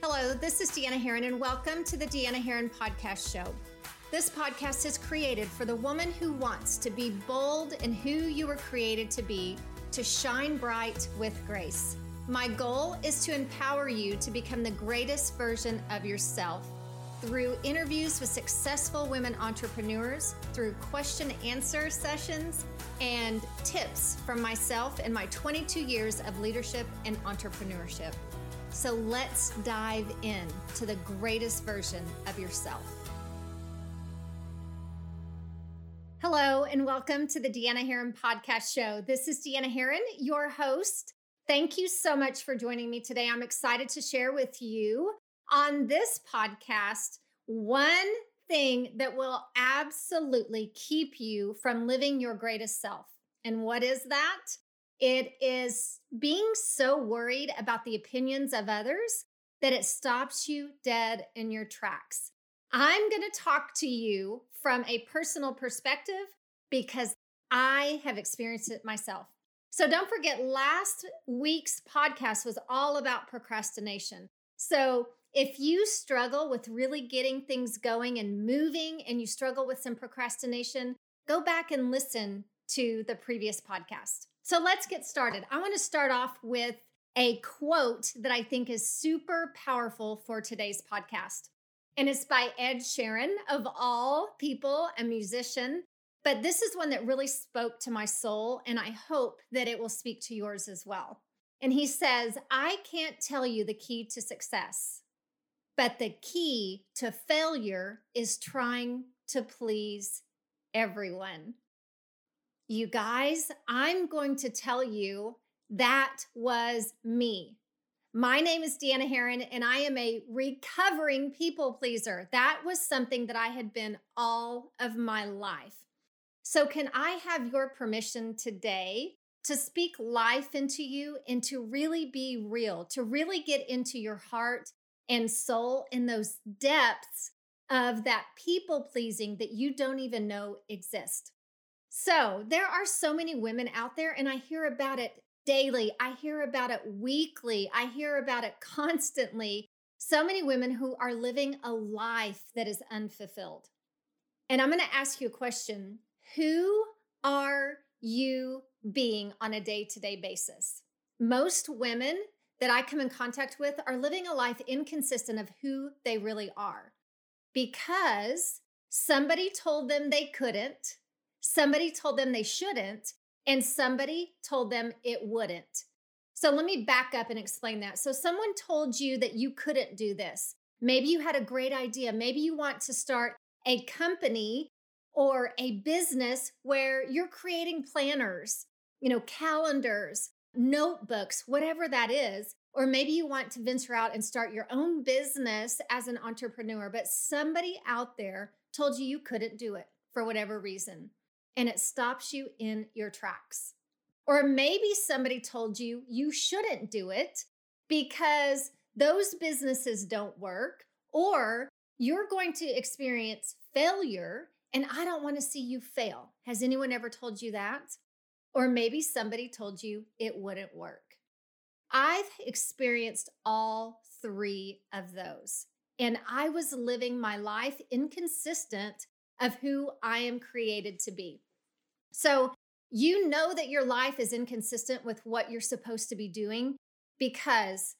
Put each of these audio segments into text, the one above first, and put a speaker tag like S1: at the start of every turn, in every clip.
S1: Hello, this is Deanna Herron, and welcome to the Deanna Herron Podcast Show. This podcast is created for the woman who wants to be bold in who you were created to be, to shine bright with grace. My goal is to empower you to become the greatest version of yourself through interviews with successful women entrepreneurs, through question answer sessions, and tips from myself and my 22 years of leadership and entrepreneurship. So let's dive in to the greatest version of yourself. Hello, and welcome to the Deanna Herron Podcast Show. This is Deanna Herron, your host. Thank you so much for joining me today. I'm excited to share with you on this podcast one thing that will absolutely keep you from living your greatest self. And what is that? It is being so worried about the opinions of others that it stops you dead in your tracks. I'm going to talk to you from a personal perspective because I have experienced it myself. So don't forget, last week's podcast was all about procrastination. So if you struggle with really getting things going and moving and you struggle with some procrastination, go back and listen to the previous podcast. So let's get started. I want to start off with a quote that I think is super powerful for today's podcast. And it's by Ed Sheeran, of all people, a musician. But this is one that really spoke to my soul, and I hope that it will speak to yours as well. And he says, I can't tell you the key to success, but the key to failure is trying to please everyone. You guys, I'm going to tell you that was me. My name is Deanna Herron, and I am a recovering people pleaser. That was something that I had been all of my life. So, can I have your permission today to speak life into you and to really be real, to really get into your heart and soul in those depths of that people pleasing that you don't even know exist? So, there are so many women out there, and I hear about it daily. I hear about it weekly. I hear about it constantly. So many women who are living a life that is unfulfilled. And I'm going to ask you a question Who are you being on a day to day basis? Most women that I come in contact with are living a life inconsistent of who they really are because somebody told them they couldn't somebody told them they shouldn't, and somebody told them it wouldn't. So let me back up and explain that. So, someone told you that you couldn't do this. Maybe you had a great idea. Maybe you want to start a company or a business where you're creating planners, you know, calendars, notebooks, whatever that is. Or maybe you want to venture out and start your own business as an entrepreneur, but somebody out there told you you couldn't do it for whatever reason and it stops you in your tracks. Or maybe somebody told you you shouldn't do it because those businesses don't work, or you're going to experience failure, and I don't want to see you fail. Has anyone ever told you that? Or maybe somebody told you it wouldn't work. I've experienced all three of those, and I was living my life inconsistent of who I am created to be. So you know that your life is inconsistent with what you're supposed to be doing because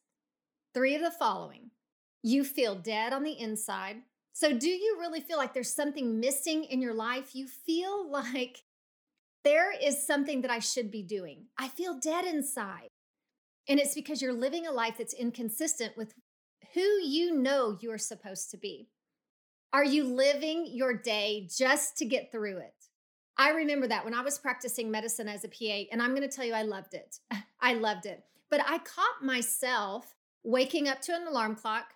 S1: three of the following you feel dead on the inside. So, do you really feel like there's something missing in your life? You feel like there is something that I should be doing. I feel dead inside. And it's because you're living a life that's inconsistent with who you know you're supposed to be. Are you living your day just to get through it? I remember that when I was practicing medicine as a PA, and I'm going to tell you, I loved it. I loved it. But I caught myself waking up to an alarm clock,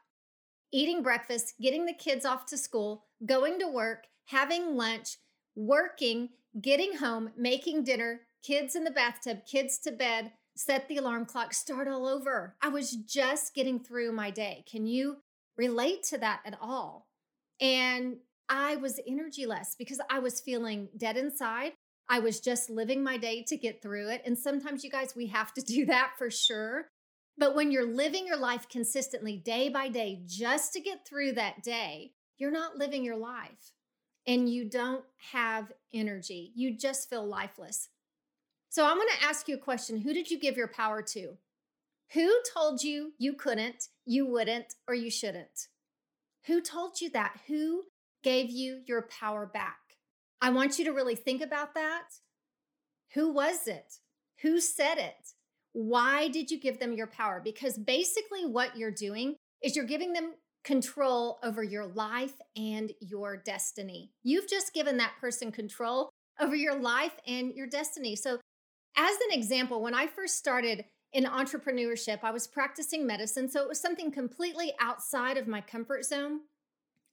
S1: eating breakfast, getting the kids off to school, going to work, having lunch, working, getting home, making dinner, kids in the bathtub, kids to bed, set the alarm clock, start all over. I was just getting through my day. Can you relate to that at all? And I was energyless because I was feeling dead inside. I was just living my day to get through it. And sometimes, you guys, we have to do that for sure. But when you're living your life consistently, day by day, just to get through that day, you're not living your life and you don't have energy. You just feel lifeless. So I'm going to ask you a question Who did you give your power to? Who told you you couldn't, you wouldn't, or you shouldn't? Who told you that? Who gave you your power back? I want you to really think about that. Who was it? Who said it? Why did you give them your power? Because basically, what you're doing is you're giving them control over your life and your destiny. You've just given that person control over your life and your destiny. So, as an example, when I first started in entrepreneurship, I was practicing medicine. So, it was something completely outside of my comfort zone.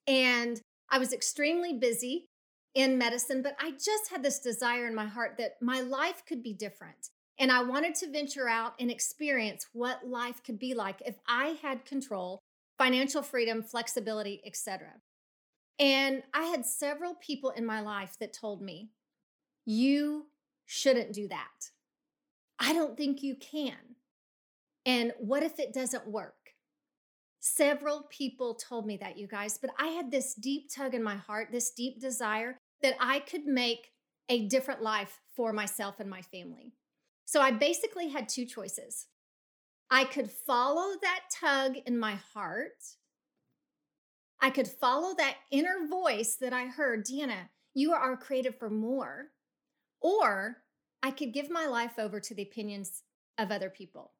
S1: And I was extremely busy in medicine, but I just had this desire in my heart that my life could be different. And I wanted to venture out and experience what life could be like if I had control, financial freedom, flexibility, etc. And I had several people in my life that told me, you shouldn't do that. I don't think you can. And what if it doesn't work? Several people told me that, you guys, but I had this deep tug in my heart, this deep desire that I could make a different life for myself and my family. So I basically had two choices. I could follow that tug in my heart. I could follow that inner voice that I heard, Deanna, you are created for more. Or I could give my life over to the opinions of other people.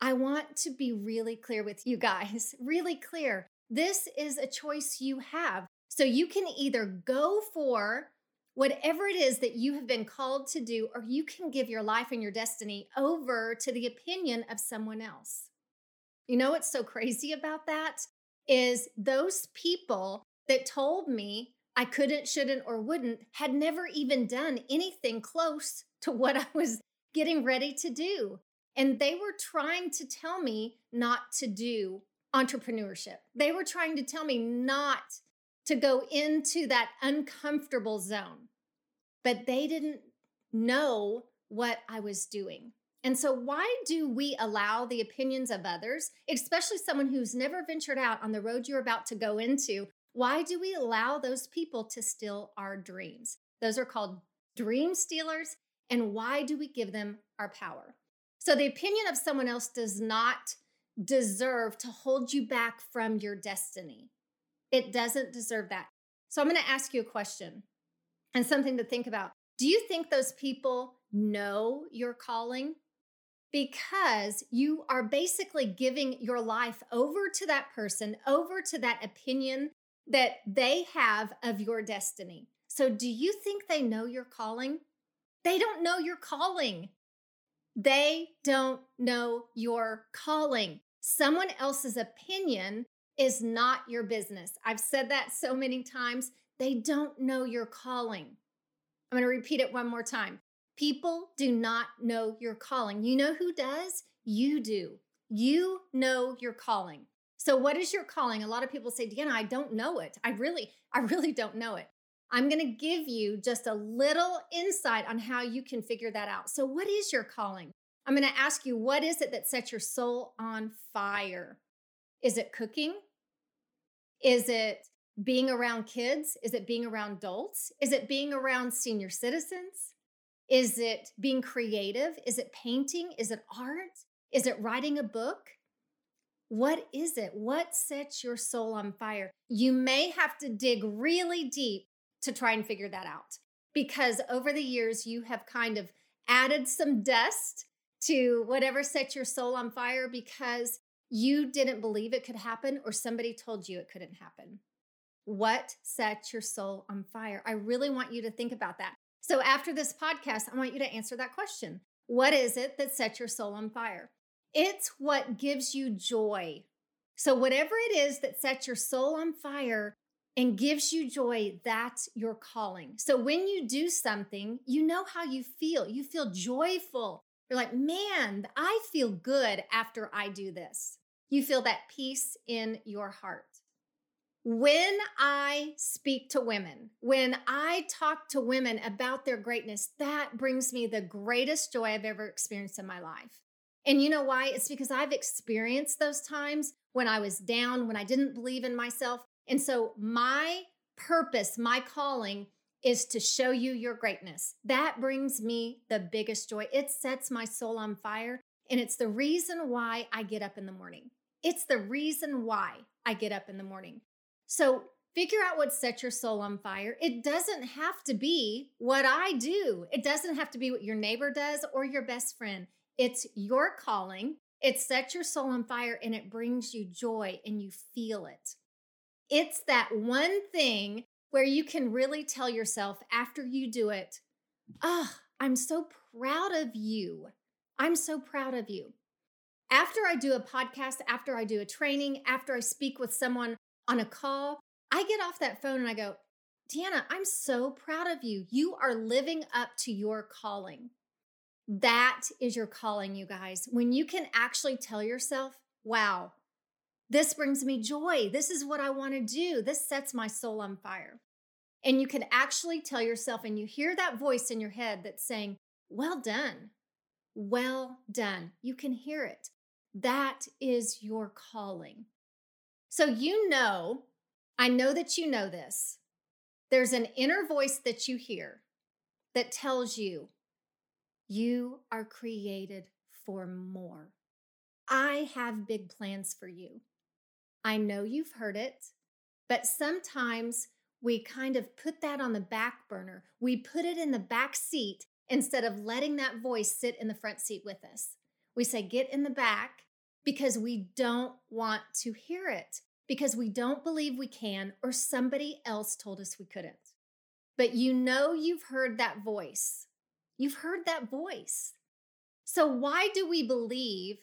S1: I want to be really clear with you guys, really clear. This is a choice you have. So you can either go for whatever it is that you have been called to do, or you can give your life and your destiny over to the opinion of someone else. You know what's so crazy about that? Is those people that told me I couldn't, shouldn't, or wouldn't had never even done anything close to what I was getting ready to do. And they were trying to tell me not to do entrepreneurship. They were trying to tell me not to go into that uncomfortable zone. But they didn't know what I was doing. And so, why do we allow the opinions of others, especially someone who's never ventured out on the road you're about to go into? Why do we allow those people to steal our dreams? Those are called dream stealers. And why do we give them our power? So, the opinion of someone else does not deserve to hold you back from your destiny. It doesn't deserve that. So I'm going to ask you a question and something to think about. Do you think those people know your calling? Because you are basically giving your life over to that person, over to that opinion that they have of your destiny. So, do you think they know your calling? They don't know your calling. They don't know your calling. Someone else's opinion is not your business. I've said that so many times. They don't know your calling. I'm going to repeat it one more time. People do not know your calling. You know who does? You do. You know your calling. So what is your calling? A lot of people say, "Deanna, I don't know it. I really I really don't know it." I'm going to give you just a little insight on how you can figure that out. So what is your calling? I'm going to ask you, what is it that sets your soul on fire? Is it cooking? Is it being around kids? Is it being around adults? Is it being around senior citizens? Is it being creative? Is it painting? Is it art? Is it writing a book? What is it? What sets your soul on fire? You may have to dig really deep to try and figure that out because over the years you have kind of added some dust to whatever set your soul on fire because you didn't believe it could happen or somebody told you it couldn't happen. What set your soul on fire? I really want you to think about that. So, after this podcast, I want you to answer that question. What is it that sets your soul on fire? It's what gives you joy. So, whatever it is that sets your soul on fire and gives you joy, that's your calling. So, when you do something, you know how you feel. You feel joyful. You're like, man, I feel good after I do this. You feel that peace in your heart. When I speak to women, when I talk to women about their greatness, that brings me the greatest joy I've ever experienced in my life. And you know why? It's because I've experienced those times when I was down, when I didn't believe in myself. And so my purpose, my calling is to show you your greatness. That brings me the biggest joy. It sets my soul on fire. And it's the reason why I get up in the morning. It's the reason why I get up in the morning. So figure out what sets your soul on fire. It doesn't have to be what I do, it doesn't have to be what your neighbor does or your best friend. It's your calling. It sets your soul on fire and it brings you joy and you feel it. It's that one thing where you can really tell yourself after you do it, oh, I'm so proud of you. I'm so proud of you. After I do a podcast, after I do a training, after I speak with someone on a call, I get off that phone and I go, Deanna, I'm so proud of you. You are living up to your calling. That is your calling, you guys. When you can actually tell yourself, wow, this brings me joy. This is what I want to do. This sets my soul on fire. And you can actually tell yourself, and you hear that voice in your head that's saying, Well done. Well done. You can hear it. That is your calling. So you know, I know that you know this. There's an inner voice that you hear that tells you, You are created for more. I have big plans for you. I know you've heard it, but sometimes we kind of put that on the back burner. We put it in the back seat instead of letting that voice sit in the front seat with us. We say, get in the back because we don't want to hear it, because we don't believe we can, or somebody else told us we couldn't. But you know you've heard that voice. You've heard that voice. So, why do we believe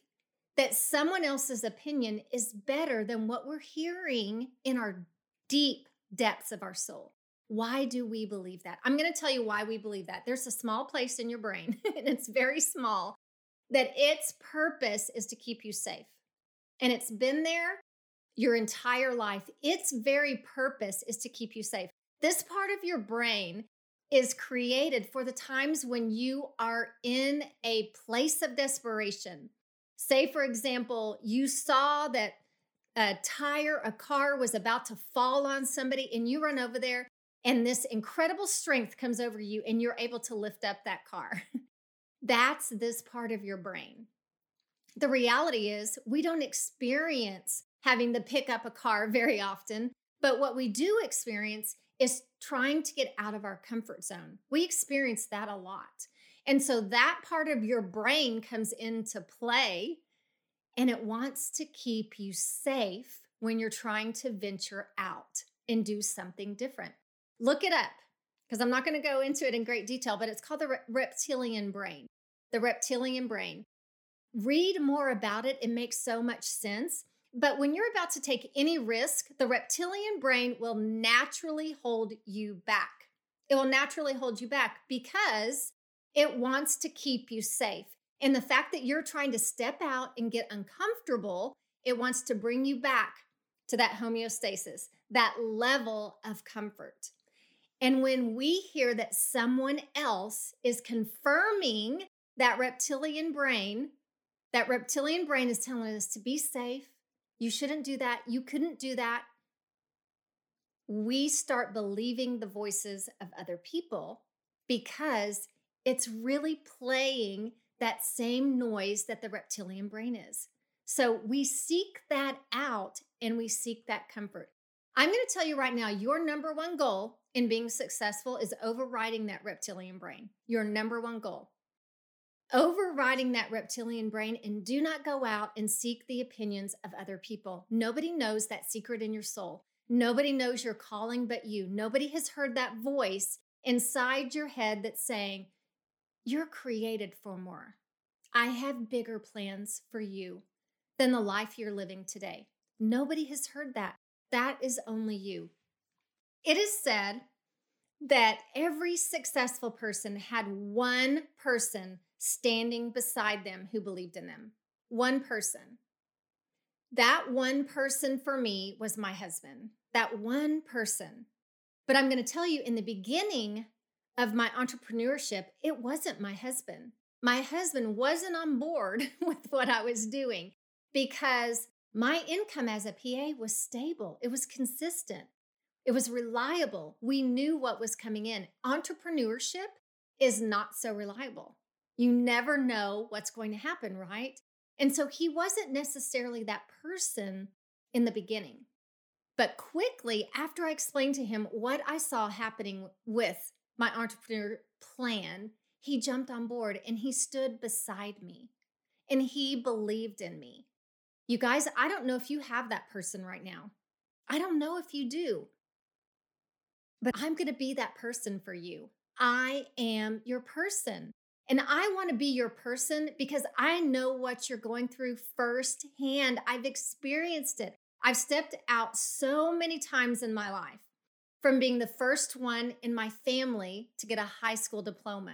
S1: that someone else's opinion is better than what we're hearing in our deep depths of our soul. Why do we believe that? I'm going to tell you why we believe that. There's a small place in your brain, and it's very small, that its purpose is to keep you safe. And it's been there your entire life. Its very purpose is to keep you safe. This part of your brain is created for the times when you are in a place of desperation, Say, for example, you saw that a tire, a car was about to fall on somebody, and you run over there, and this incredible strength comes over you, and you're able to lift up that car. That's this part of your brain. The reality is, we don't experience having to pick up a car very often, but what we do experience is trying to get out of our comfort zone. We experience that a lot. And so that part of your brain comes into play and it wants to keep you safe when you're trying to venture out and do something different. Look it up because I'm not going to go into it in great detail, but it's called the re- reptilian brain. The reptilian brain. Read more about it, it makes so much sense. But when you're about to take any risk, the reptilian brain will naturally hold you back. It will naturally hold you back because it wants to keep you safe. And the fact that you're trying to step out and get uncomfortable, it wants to bring you back to that homeostasis, that level of comfort. And when we hear that someone else is confirming that reptilian brain, that reptilian brain is telling us to be safe, you shouldn't do that, you couldn't do that. We start believing the voices of other people because it's really playing that same noise that the reptilian brain is. So we seek that out and we seek that comfort. I'm going to tell you right now your number one goal in being successful is overriding that reptilian brain. Your number one goal. Overriding that reptilian brain and do not go out and seek the opinions of other people. Nobody knows that secret in your soul. Nobody knows your calling but you. Nobody has heard that voice inside your head that's saying, you're created for more. I have bigger plans for you than the life you're living today. Nobody has heard that. That is only you. It is said that every successful person had one person standing beside them who believed in them. One person. That one person for me was my husband. That one person. But I'm going to tell you in the beginning of my entrepreneurship, it wasn't my husband. my husband wasn't on board with what I was doing because my income as a PA was stable, it was consistent, it was reliable. We knew what was coming in. Entrepreneurship is not so reliable. You never know what's going to happen, right? And so he wasn't necessarily that person in the beginning. But quickly, after I explained to him what I saw happening with my entrepreneur plan, he jumped on board and he stood beside me and he believed in me. You guys, I don't know if you have that person right now. I don't know if you do, but I'm going to be that person for you. I am your person. And I want to be your person because I know what you're going through firsthand. I've experienced it. I've stepped out so many times in my life from being the first one in my family to get a high school diploma.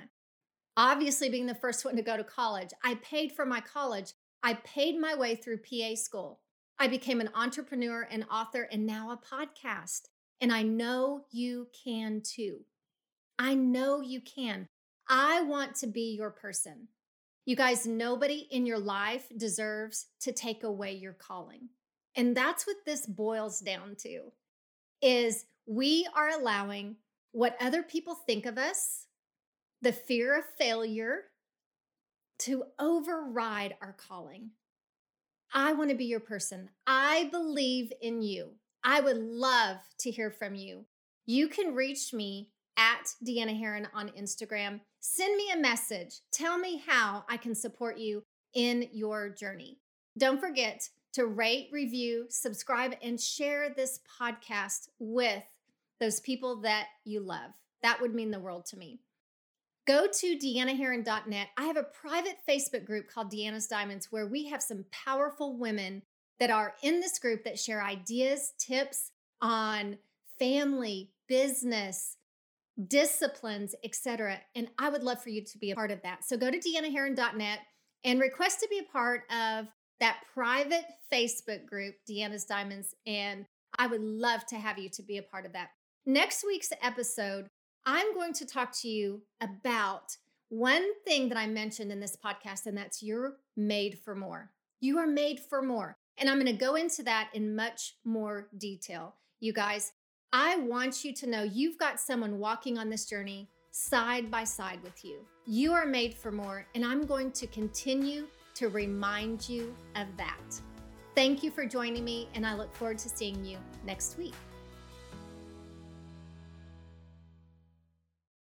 S1: Obviously, being the first one to go to college, I paid for my college. I paid my way through PA school. I became an entrepreneur, an author, and now a podcast. And I know you can too. I know you can. I want to be your person. You guys, nobody in your life deserves to take away your calling. And that's what this boils down to is we are allowing what other people think of us, the fear of failure, to override our calling. I want to be your person. I believe in you. I would love to hear from you. You can reach me at Deanna Herron on Instagram. Send me a message. Tell me how I can support you in your journey. Don't forget to rate, review, subscribe, and share this podcast with those people that you love. That would mean the world to me. Go to deannaherron.net. I have a private Facebook group called Deanna's Diamonds where we have some powerful women that are in this group that share ideas, tips on family, business, disciplines, etc. And I would love for you to be a part of that. So go to deannaherron.net and request to be a part of that private Facebook group, Deanna's Diamonds. And I would love to have you to be a part of that. Next week's episode, I'm going to talk to you about one thing that I mentioned in this podcast, and that's you're made for more. You are made for more. And I'm going to go into that in much more detail. You guys, I want you to know you've got someone walking on this journey side by side with you. You are made for more, and I'm going to continue to remind you of that. Thank you for joining me, and I look forward to seeing you next week.